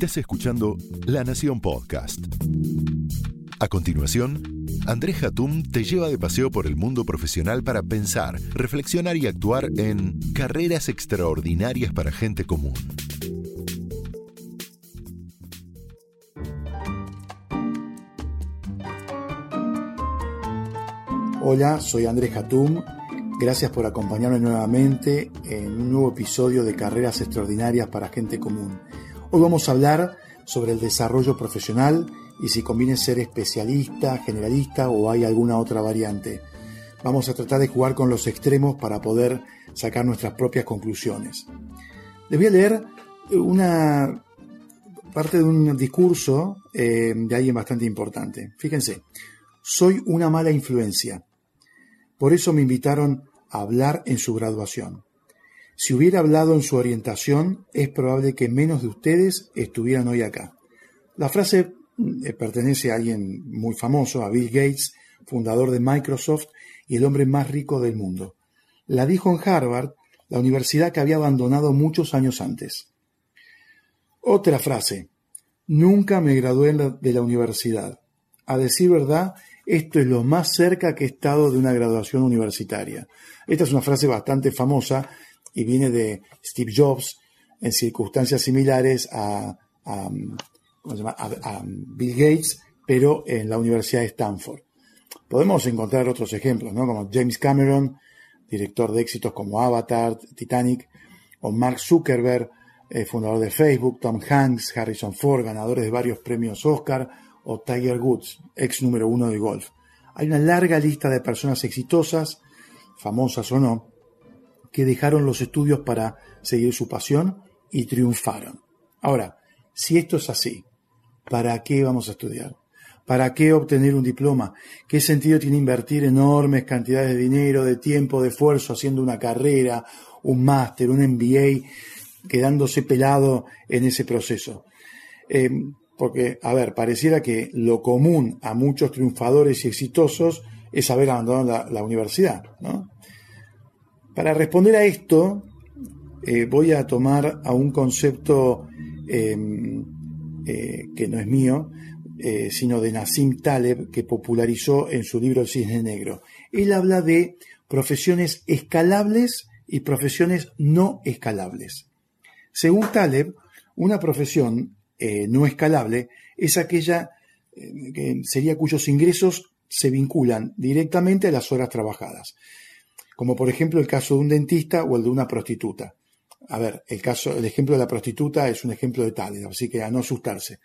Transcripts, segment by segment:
Estás escuchando La Nación Podcast. A continuación, Andrés Hatum te lleva de paseo por el mundo profesional para pensar, reflexionar y actuar en carreras extraordinarias para gente común. Hola, soy Andrés Hatum. Gracias por acompañarme nuevamente en un nuevo episodio de Carreras Extraordinarias para Gente Común. Hoy vamos a hablar sobre el desarrollo profesional y si conviene ser especialista, generalista o hay alguna otra variante. Vamos a tratar de jugar con los extremos para poder sacar nuestras propias conclusiones. Les voy a leer una parte de un discurso eh, de alguien bastante importante. Fíjense, soy una mala influencia. Por eso me invitaron hablar en su graduación. Si hubiera hablado en su orientación, es probable que menos de ustedes estuvieran hoy acá. La frase eh, pertenece a alguien muy famoso, a Bill Gates, fundador de Microsoft y el hombre más rico del mundo. La dijo en Harvard, la universidad que había abandonado muchos años antes. Otra frase. Nunca me gradué de la universidad. A decir verdad, esto es lo más cerca que he estado de una graduación universitaria. Esta es una frase bastante famosa y viene de Steve Jobs en circunstancias similares a, Bill Gates, pero en la Universidad de Stanford. Podemos encontrar otros ejemplos, ¿no? como James Cameron, director de éxitos como Avatar, Titanic, o Mark Zuckerberg, eh, fundador de Facebook, Tom Hanks, Harrison Ford, ganadores de varios premios Oscar, o Tiger Woods, ex número uno de golf. Hay una larga lista de personas exitosas, famosas o no, que dejaron los estudios para seguir su pasión y triunfaron. Ahora, si esto es así, ¿para qué vamos a estudiar? ¿Para qué obtener un diploma? ¿Qué sentido tiene invertir enormes cantidades de dinero, de tiempo, de esfuerzo haciendo una carrera, un máster, un MBA, quedándose pelado en ese proceso? Eh, porque, a ver, pareciera que lo común a muchos triunfadores y exitosos es haber abandonado la, universidad. Para responder a esto, eh, voy a tomar a un concepto em, eh, que no es mío, eh, sino de Nassim Taleb, que popularizó en su libro El Cisne Negro. Él habla de profesiones escalables y profesiones no escalables. Según Taleb, una profesión eh, no escalable es aquella eh, que sería cuyos ingresos se vinculan directamente a las horas trabajadas, como por ejemplo el caso de un dentista o el de una prostituta. A ver, el caso, el ejemplo de la prostituta es un ejemplo de tal, así que a no asustarse.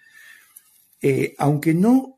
Eh, aunque no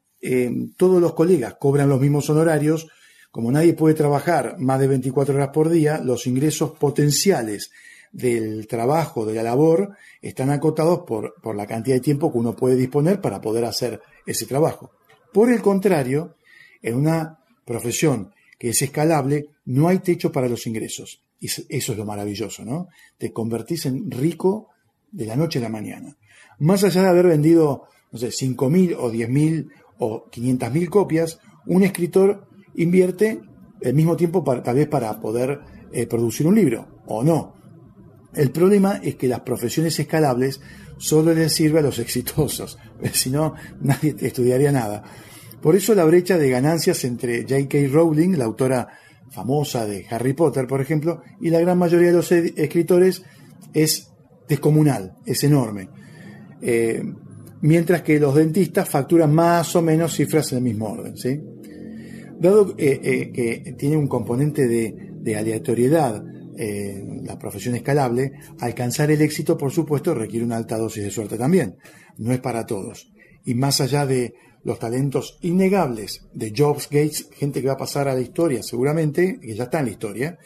todos los colegas cobran los mismos honorarios, como nadie puede trabajar más de 24 horas por día, los ingresos potenciales del trabajo, de la labor, están acotados por, por la cantidad de tiempo que uno puede disponer para poder hacer ese trabajo. Por el contrario, en una profesión que es escalable, no hay techo para los ingresos. Y eso es lo maravilloso, ¿no? Te convertís en rico de la noche a la mañana. Más allá de haber vendido, no sé, 5.000 o 10.000 o 500.000 copias, un escritor invierte el mismo tiempo para, tal vez para poder eh, producir un libro, o no. El problema es que las profesiones escalables solo les sirve a los exitosos, si no, nadie estudiaría nada. Por eso la brecha de ganancias entre J.K. Rowling, la autora famosa de Harry Potter, por ejemplo, y la gran mayoría de los escritores es descomunal, es enorme. Eh, mientras que los dentistas facturan más o menos cifras en el mismo orden. ¿sí? Dado eh, eh, que tiene un componente de aleatoriedad la profesión escalable, alcanzar el éxito, por supuesto, requiere una alta dosis de suerte también. No es para todos. Y más allá de los talentos innegables de Jobs, Gates, gente que va a pasar a la historia seguramente, que ya está en la historia,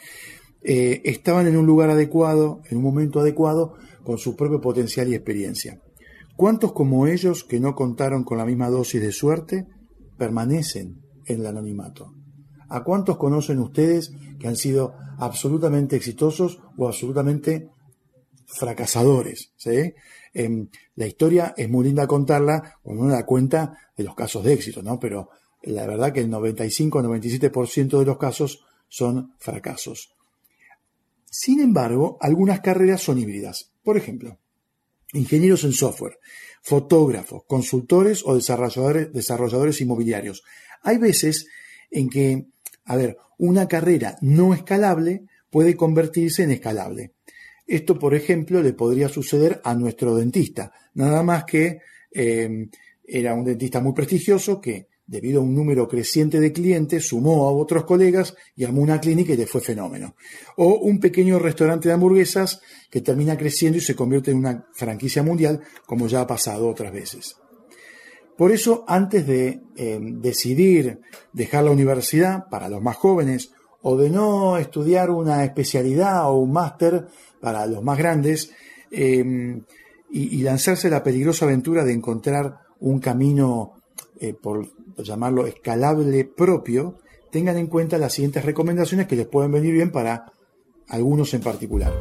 eh, estaban en un lugar adecuado, en un momento adecuado, con su propio potencial y experiencia. ¿Cuántos como ellos que no contaron con la misma dosis de suerte permanecen en el anonimato? ¿A cuántos conocen ustedes que han sido absolutamente exitosos o absolutamente fracasadores? Em, la historia es muy linda contarla cuando uno da cuenta de los casos de éxito, ¿no? Pero la verdad que el 95-97% de los casos son fracasos. Sin embargo, algunas carreras son híbridas. Por ejemplo, ingenieros en software, fotógrafos, consultores o desarrolladores, desarrolladores inmobiliarios. Hay veces en que, a ver, una carrera no escalable puede convertirse en escalable. Esto, por ejemplo, le podría suceder a nuestro dentista, nada más que eh, era un dentista muy prestigioso que, debido a un número creciente de clientes, sumó a otros colegas y armó una clínica y le fue fenómeno. O un pequeño restaurante de hamburguesas que termina creciendo y se convierte en una franquicia mundial, como ya ha pasado otras veces. Por eso, antes de eh, decidir dejar la universidad para los más jóvenes o de no estudiar una especialidad o un máster para los más grandes em, y, lanzarse la peligrosa aventura de encontrar un camino, eh, por llamarlo escalable propio, tengan en cuenta las siguientes recomendaciones que les pueden venir bien para algunos en particular.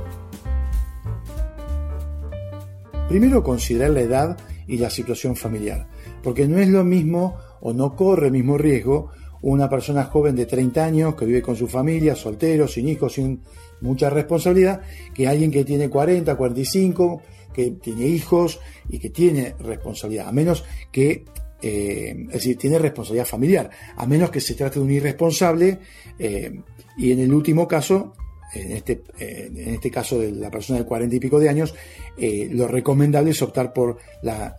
Primero, considerar la edad y la situación familiar, porque no es lo mismo o no corre el mismo riesgo una persona joven de 30 años que vive con su familia, soltero, sin hijos, sin mucha responsabilidad, que alguien que tiene 40, 45, que tiene hijos y que tiene responsabilidad, a menos que, eh, es decir, tiene responsabilidad familiar, a menos que se trate de un irresponsable eh, y en el último caso, en este, eh, en este caso de la persona de 40 y pico de años, lo recomendable es optar por la,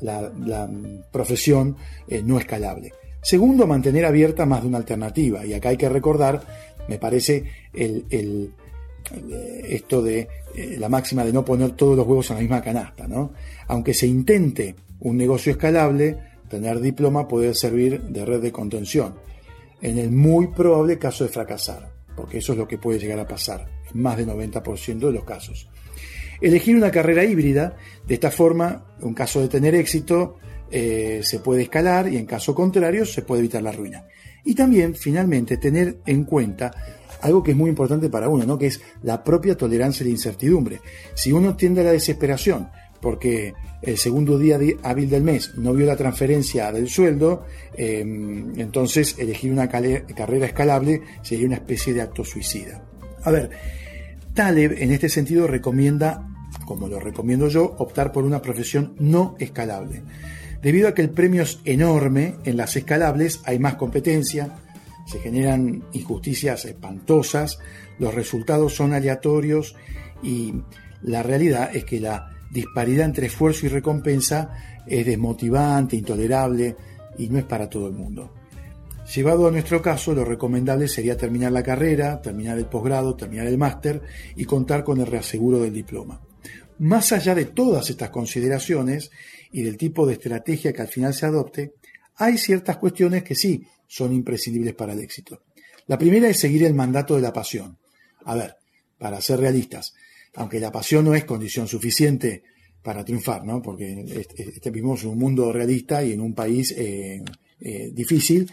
profesión no escalable. Segundo, mantener abierta más de una alternativa. Y acá hay que recordar, me parece, el, eh, esto de eh, la máxima de no poner todos los huevos en la misma canasta. ¿no? Aunque se intente un negocio escalable, tener diploma puede servir de red de contención. En el muy probable caso de fracasar, porque eso es lo que puede llegar a pasar más del 90% de los casos. Elegir una carrera híbrida, de esta forma, en caso de tener éxito, eh, se puede escalar y en caso contrario se puede evitar la ruina. Y también, finalmente, tener en cuenta algo que es muy importante para uno, ¿no? que es la propia tolerancia a la incertidumbre. Si uno tiende a la desesperación porque el segundo día hábil del mes no vio la transferencia del sueldo, em, entonces elegir una carrera escalable sería una especie de acto suicida. A ver, Taleb en este sentido recomienda, como lo recomiendo yo, optar por una profesión no escalable. Debido a que el premio es enorme, en las escalables hay más competencia, se generan injusticias espantosas, los resultados son aleatorios y la realidad es que la disparidad entre esfuerzo y recompensa es desmotivante, intolerable y no es para todo el mundo. Llevado a nuestro caso, lo recomendable sería terminar la carrera, terminar el posgrado, terminar el máster y contar con el reaseguro del diploma. Más allá de todas estas consideraciones, y del tipo de estrategia que al final se adopte, hay ciertas cuestiones que sí son imprescindibles para el éxito. La primera es seguir el mandato de la pasión. A ver, para ser realistas, aunque la pasión no es condición suficiente para triunfar, ¿no? Porque vivimos en un mundo realista y en un país eh, eh, difícil,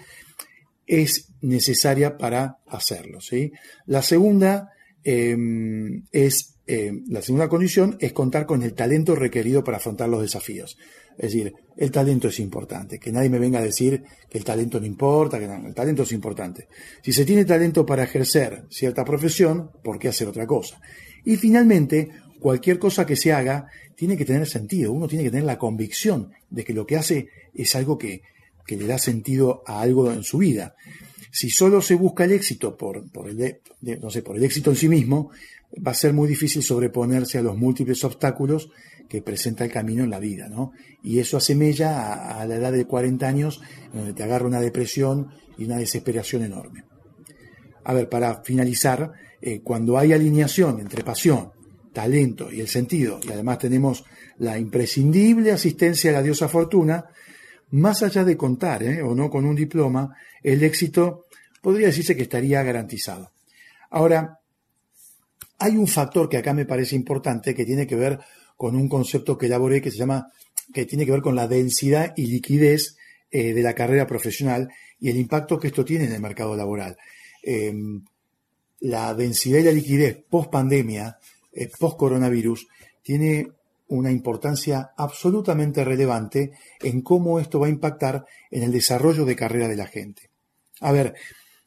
es necesaria para hacerlo. ¿sí? La segunda em, es eh, la segunda condición es contar con el talento requerido para afrontar los desafíos. Es decir, el talento es importante. Que nadie me venga a decir que el talento no importa, que el talento es importante. Si se tiene talento para ejercer cierta profesión, ¿por qué hacer otra cosa? Y finalmente, cualquier cosa que se haga tiene que tener sentido. Uno tiene que tener la convicción de que lo que hace es algo que, le da sentido a algo en su vida. Si solo se busca el éxito por, el, no sé, por el éxito en sí mismo, va a ser muy difícil sobreponerse a los múltiples obstáculos que presenta el camino en la vida, ¿no? Y eso asemella a, la edad de 40 años, donde te agarra una depresión y una desesperación enorme. A ver, para finalizar, eh, cuando hay alineación entre pasión, talento y el sentido, y además tenemos la imprescindible asistencia a la diosa fortuna, más allá de contar ¿eh? o no con un diploma, el éxito podría decirse que estaría garantizado. Ahora, hay un factor que acá me parece importante que tiene que ver con un concepto que elaboré que se llama, que tiene que ver con la densidad y liquidez eh, de la carrera profesional y el impacto que esto tiene en el mercado laboral. Em, la densidad y la liquidez post pandemia, eh, post coronavirus, tiene una importancia absolutamente relevante en cómo esto va a impactar en el desarrollo de carrera de la gente. A ver,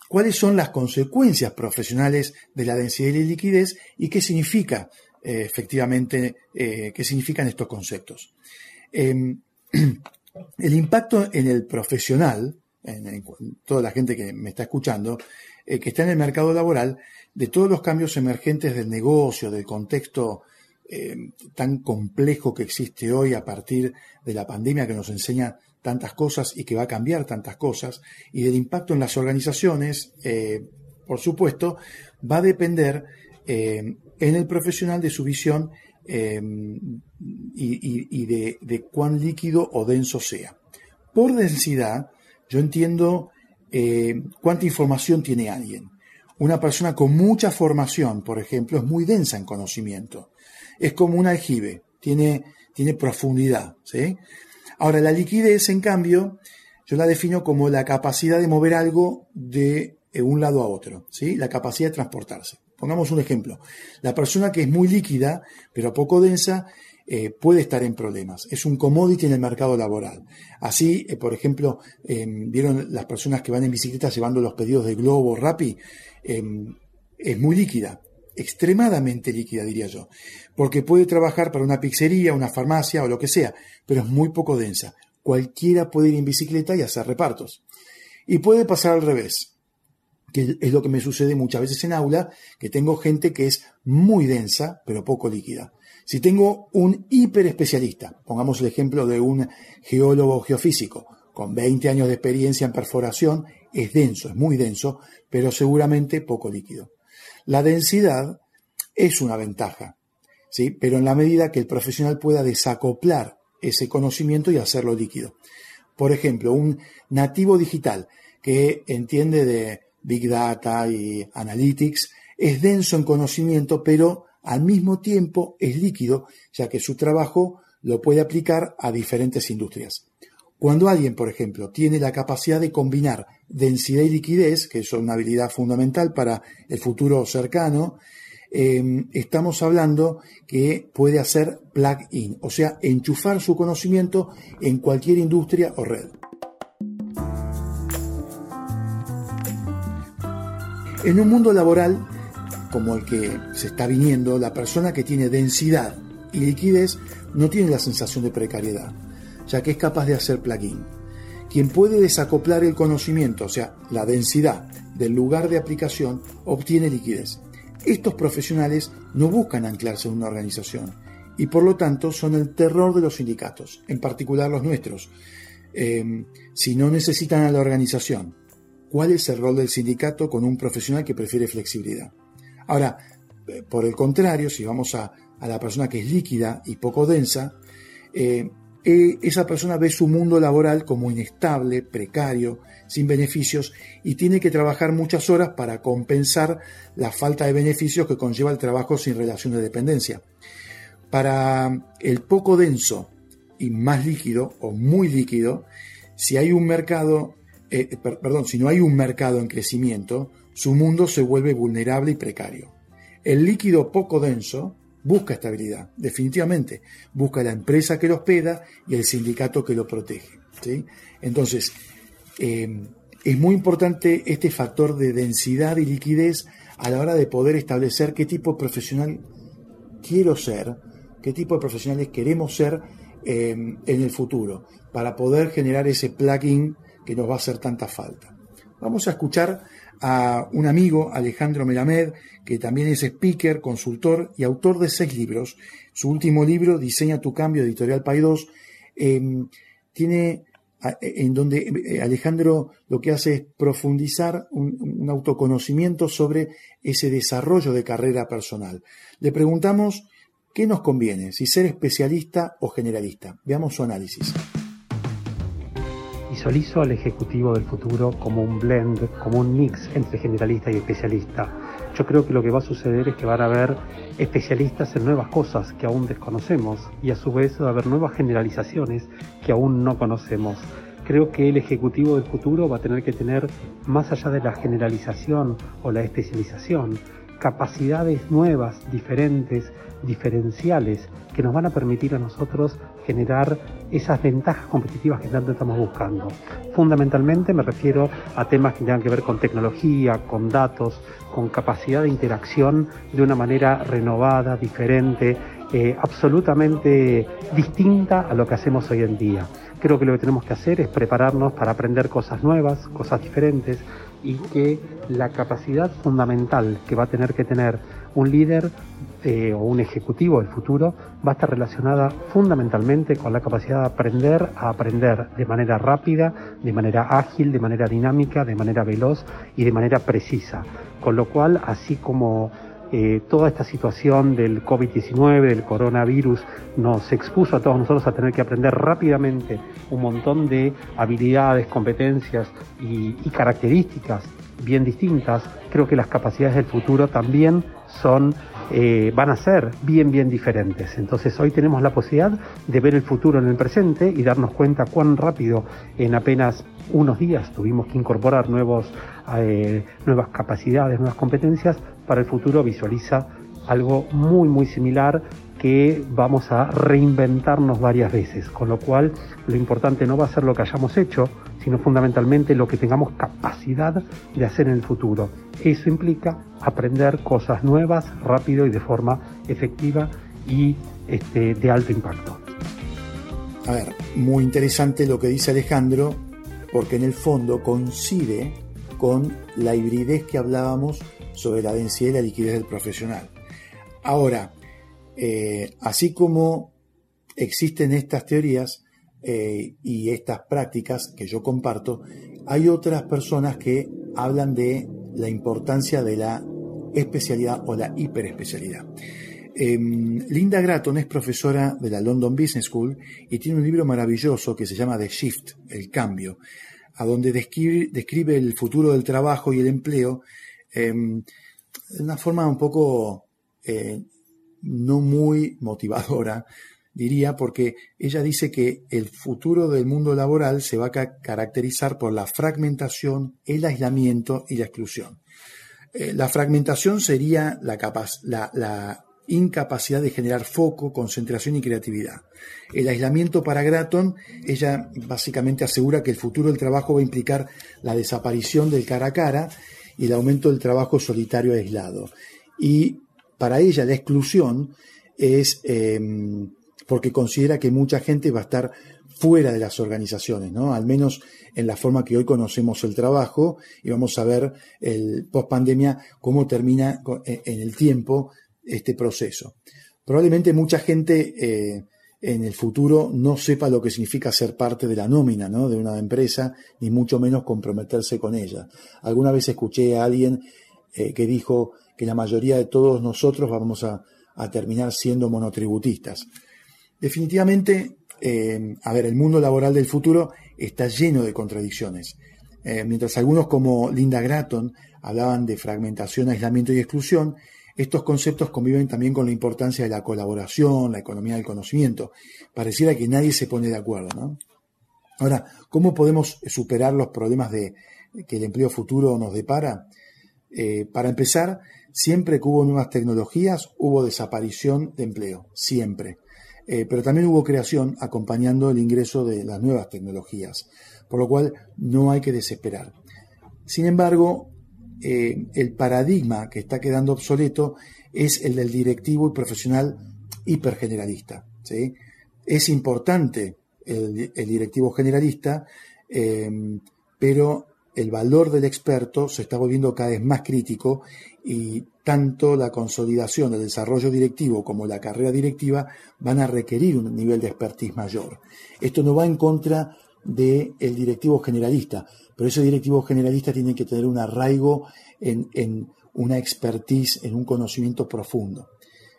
cuáles son las consecuencias profesionales de la densidad y liquidez y qué significa eh, efectivamente eh, qué significan estos conceptos. Em, el impacto en el profesional, en, toda la gente que me está escuchando, que está en el mercado laboral, de todos los cambios emergentes del negocio, del contexto tan complejo que existe hoy a partir de la pandemia que nos enseña tantas cosas y que va a cambiar tantas cosas, y del impacto en las organizaciones, por supuesto, va a depender eh, en el profesional de su visión eh, y, de, cuán líquido o denso sea. Por densidad, yo entiendo eh, cuánta información tiene alguien. Una persona con mucha formación, por ejemplo, es muy densa en conocimiento. Es como un aljibe, tiene, tiene profundidad. ¿sí? Ahora, la liquidez, en cambio, yo la defino como la capacidad de mover algo de un lado a otro, ¿sí? la capacidad de transportarse. Pongamos un ejemplo. La persona que es muy líquida, pero poco densa, eh, puede estar en problemas. Es un commodity en el mercado laboral. Así, eh, por ejemplo, em, vieron las personas que van en bicicleta llevando los pedidos de Globo, Rappi, em, es muy líquida, extremadamente líquida, diría yo, porque puede trabajar para una pizzería, una farmacia o lo que sea, pero es muy poco densa. Cualquiera puede ir en bicicleta y hacer repartos. Y puede pasar al revés que es lo que me sucede muchas veces en aula, que tengo gente que es muy densa, pero poco líquida. Si tengo un hiperespecialista, pongamos el ejemplo de un geólogo geofísico, con 20 años de experiencia en perforación, es denso, es muy denso, pero seguramente poco líquido. La densidad es una ventaja, ¿sí? pero en la medida que el profesional pueda desacoplar ese conocimiento y hacerlo líquido. Por ejemplo, un nativo digital que entiende de Big Data y Analytics, es denso en conocimiento, pero al mismo tiempo es líquido, ya que su trabajo lo puede aplicar a diferentes industrias. Cuando alguien, por ejemplo, tiene la capacidad de combinar densidad y liquidez, que es una habilidad fundamental para el futuro cercano, em, estamos hablando que puede hacer plug-in, o sea, enchufar su conocimiento en cualquier industria o red. En un mundo laboral como el que se está viniendo, la persona que tiene densidad y liquidez no tiene la sensación de precariedad, ya que es capaz de hacer plugin. Quien puede desacoplar el conocimiento, o sea, la densidad del lugar de aplicación, obtiene liquidez. Estos profesionales no buscan anclarse en una organización y por lo tanto son el terror de los sindicatos, en particular los nuestros. Eh, si no necesitan a la organización, cuál es el rol del sindicato con un profesional que prefiere flexibilidad. Ahora, eh, por el contrario, si vamos a, la persona que es líquida y poco densa, eh, eh, esa persona ve su mundo laboral como inestable, precario, sin beneficios y tiene que trabajar muchas horas para compensar la falta de beneficios que conlleva el trabajo sin relación de dependencia. Para el poco denso y más líquido o muy líquido, si hay un mercado perdón, si no hay un mercado en crecimiento, su mundo se vuelve vulnerable y precario. El líquido poco denso busca estabilidad, definitivamente. Busca la empresa que lo hospeda y el sindicato que lo protege. Entonces, eh, es muy importante este factor de densidad y liquidez a la hora de poder establecer qué tipo de profesional quiero ser, qué tipo de profesionales queremos ser en el futuro, para poder generar ese plugin que nos va a hacer tanta falta. Vamos a escuchar a un amigo, Alejandro Melamed, que también es speaker, consultor y autor de seis libros. Su último libro, Diseña tu cambio, editorial Paidós, em, tiene en donde eh, Alejandro lo que hace es profundizar un, un, autoconocimiento sobre ese desarrollo de carrera personal. Le preguntamos qué nos conviene, si ser especialista o generalista. Veamos su análisis. Visualizo al ejecutivo del futuro como un blend, como un mix entre generalista y especialista. Yo creo que lo que va a suceder es que van a haber especialistas en nuevas cosas que aún desconocemos y a su vez va a haber nuevas generalizaciones que aún no conocemos. Creo que el ejecutivo del futuro va a tener que tener, más allá de la generalización o la especialización, capacidades nuevas, diferentes, diferenciales, que nos van a permitir a nosotros generar esas ventajas competitivas que tanto estamos buscando. Fundamentalmente me refiero a temas que tengan que ver con tecnología, con datos, con capacidad de interacción de una manera renovada, diferente, eh, absolutamente distinta a lo que hacemos hoy en día. Creo que lo que tenemos que hacer es prepararnos para aprender cosas nuevas, cosas diferentes y que la capacidad fundamental que va a tener que tener un líder eh, o un ejecutivo del futuro va a estar relacionada fundamentalmente con la capacidad de aprender a aprender de manera rápida, de manera ágil, de manera dinámica, de manera veloz y de manera precisa. Con lo cual, así como eh, toda esta situación del COVID-19, del coronavirus, nos expuso a todos nosotros a tener que aprender rápidamente un montón de habilidades, competencias y, y características bien distintas. Creo que las capacidades del futuro también son eh, van a ser bien, bien diferentes. Entonces hoy tenemos la posibilidad de ver el futuro en el presente y darnos cuenta cuán rápido en apenas unos días tuvimos que incorporar nuevos, eh, nuevas capacidades, nuevas competencias. Para el futuro visualiza algo muy, muy similar que vamos a reinventarnos varias veces, con lo cual lo importante no va a ser lo que hayamos hecho, sino fundamentalmente lo que tengamos capacidad de hacer en el futuro. Eso implica aprender cosas nuevas, rápido y de forma efectiva y este, de alto impacto. A ver, muy interesante lo que dice Alejandro, porque en el fondo coincide con la hibridez que hablábamos sobre la densidad y la liquidez del profesional. Ahora, eh, así como existen estas teorías eh, y estas prácticas que yo comparto, hay otras personas que hablan de la importancia de la especialidad o la hiperespecialidad. Em, Linda Gratton es profesora de la London Business School y tiene un libro maravilloso que se llama The Shift, el cambio, a donde describe, el futuro del trabajo y el empleo em, de una forma un poco eh, no muy motivadora, diría, porque ella dice que el futuro del mundo laboral se va a caracterizar por la fragmentación, el aislamiento y la exclusión. Eh, la fragmentación sería la, incapacidad de generar foco, concentración y creatividad. El aislamiento para Gratton, ella básicamente asegura que el futuro del trabajo va a implicar la desaparición del cara a cara y el aumento del trabajo solitario aislado. Y para ella la exclusión es em, porque considera que mucha gente va a estar fuera de las organizaciones, ¿no? Al menos en la forma que hoy conocemos el trabajo y vamos a ver el post pandemia cómo termina e, en el tiempo este proceso. Probablemente mucha gente eh, en el futuro no sepa lo que significa ser parte de la nómina ¿no? de una empresa, ni mucho menos comprometerse con ella. Alguna vez escuché a alguien eh, que dijo que la mayoría de todos nosotros vamos a, terminar siendo monotributistas. Definitivamente, eh, a ver, el mundo laboral del futuro está lleno de contradicciones. Eh, mientras algunos como Linda Gratton hablaban de fragmentación, aislamiento y exclusión, estos conceptos conviven también con la importancia de la colaboración, la economía del conocimiento. Pareciera que nadie se pone de acuerdo. Ahora, ¿cómo podemos superar los problemas de, que el empleo futuro nos depara? Eh, para empezar, siempre que hubo nuevas tecnologías, hubo desaparición de empleo, siempre. Eh, pero también hubo creación acompañando el ingreso de las nuevas tecnologías, por lo cual no hay que desesperar. Sin embargo, eh, el paradigma que está quedando obsoleto es el del directivo y profesional hipergeneralista. Es importante el, directivo generalista, pero el valor del experto se está volviendo cada vez más crítico y tanto la consolidación del desarrollo directivo como la carrera directiva van a requerir un nivel de expertise mayor. Esto no va en contra del directivo generalista, pero ese directivo generalista tiene que tener un arraigo en, en una expertise, en un conocimiento profundo.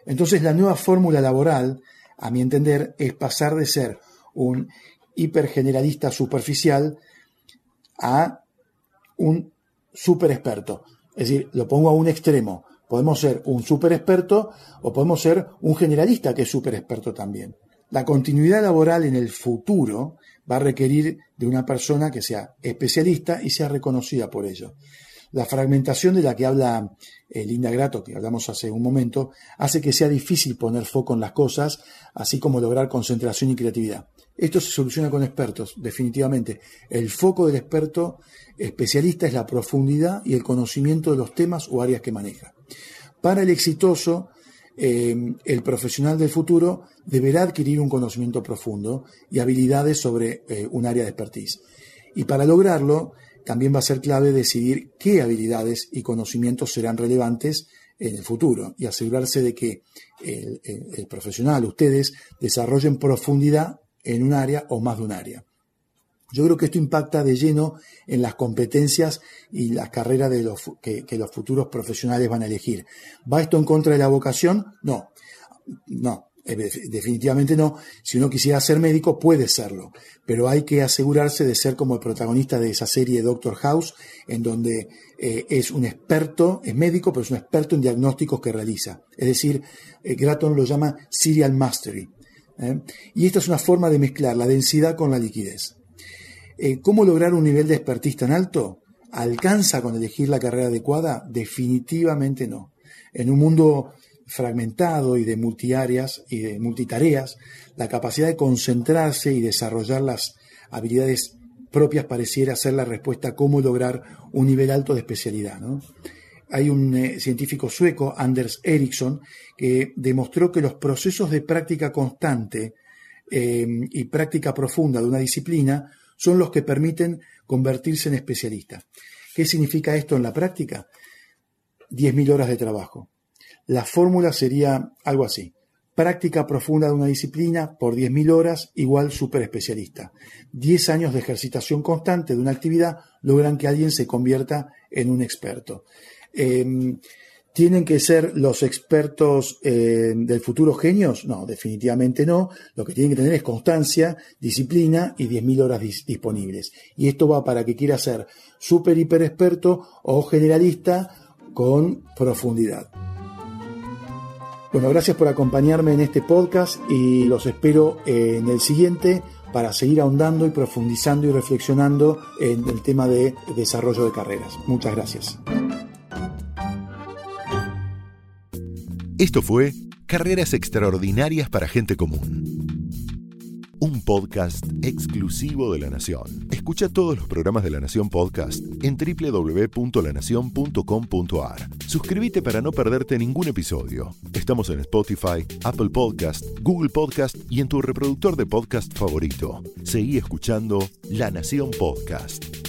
Entonces la nueva fórmula laboral, a mi entender, es pasar de ser un hipergeneralista superficial a un super experto. Es decir, lo pongo a un extremo. Podemos ser un super experto o podemos ser un generalista que es super experto también. La continuidad laboral en el futuro va a requerir de una persona que sea especialista y sea reconocida por ello. La fragmentación de la que habla eh, Linda Grato, que hablamos hace un momento, hace que sea difícil poner foco en las cosas, así como lograr concentración y creatividad. Esto se soluciona con expertos, definitivamente. El foco del experto especialista es la profundidad y el conocimiento de los temas o áreas que maneja. Para el exitoso, eh, el profesional del futuro deberá adquirir un conocimiento profundo y habilidades sobre eh, un área de expertise. Y para lograrlo, también va a ser clave decidir qué habilidades y conocimientos serán relevantes en el futuro y asegurarse de que el, el profesional, ustedes, desarrollen profundidad en un área o más de un área. Yo creo que esto impacta de lleno en las competencias y las carreras de los, que, los futuros profesionales van a elegir. ¿Va esto en contra de la vocación? No, no, eh, definitivamente no. Si uno quisiera ser médico, puede serlo, pero hay que asegurarse de ser como el protagonista de esa serie Doctor House, en donde eh, es un experto, es médico, pero es un experto en diagnósticos que realiza. Es decir, eh, Gratton lo llama serial mastery. Y esta es una forma de mezclar la densidad con la liquidez. Eh, ¿Cómo lograr un nivel de expertise tan alto? ¿Alcanza con elegir la carrera adecuada? Definitivamente no. En un mundo fragmentado y de multiáreas y de multitareas, la capacidad de concentrarse y desarrollar las habilidades propias pareciera ser la respuesta a cómo lograr un nivel alto de especialidad. Hay un eh, científico sueco, Anders Ericsson, que demostró que los procesos de práctica constante eh, y práctica profunda de una disciplina son los que permiten convertirse en especialista. ¿Qué significa esto en la práctica? 10.000 horas de trabajo. La fórmula sería algo así. Práctica profunda de una disciplina por 10.000 horas igual super especialista. 10 años de ejercitación constante de una actividad logran que alguien se convierta en un experto. Em, ¿Tienen que ser los expertos eh, del futuro genios? No, definitivamente no. Lo que tienen que tener es constancia, disciplina y 10.000 horas disponibles. Y esto va para que quiera ser súper hiper experto o generalista con profundidad. Bueno, gracias por acompañarme en este podcast y los espero en el siguiente para seguir ahondando y profundizando y reflexionando en el tema de desarrollo de carreras. Muchas gracias. Esto fue Carreras Extraordinarias para Gente Común. Un podcast exclusivo de La Nación. Escucha todos los programas de La Nación Podcast en www.lanacion.com.ar. Suscríbete para no perderte ningún episodio. Estamos en Spotify, Apple Podcast, Google Podcast y en tu reproductor de podcast favorito. Seguí escuchando La Nación Podcast.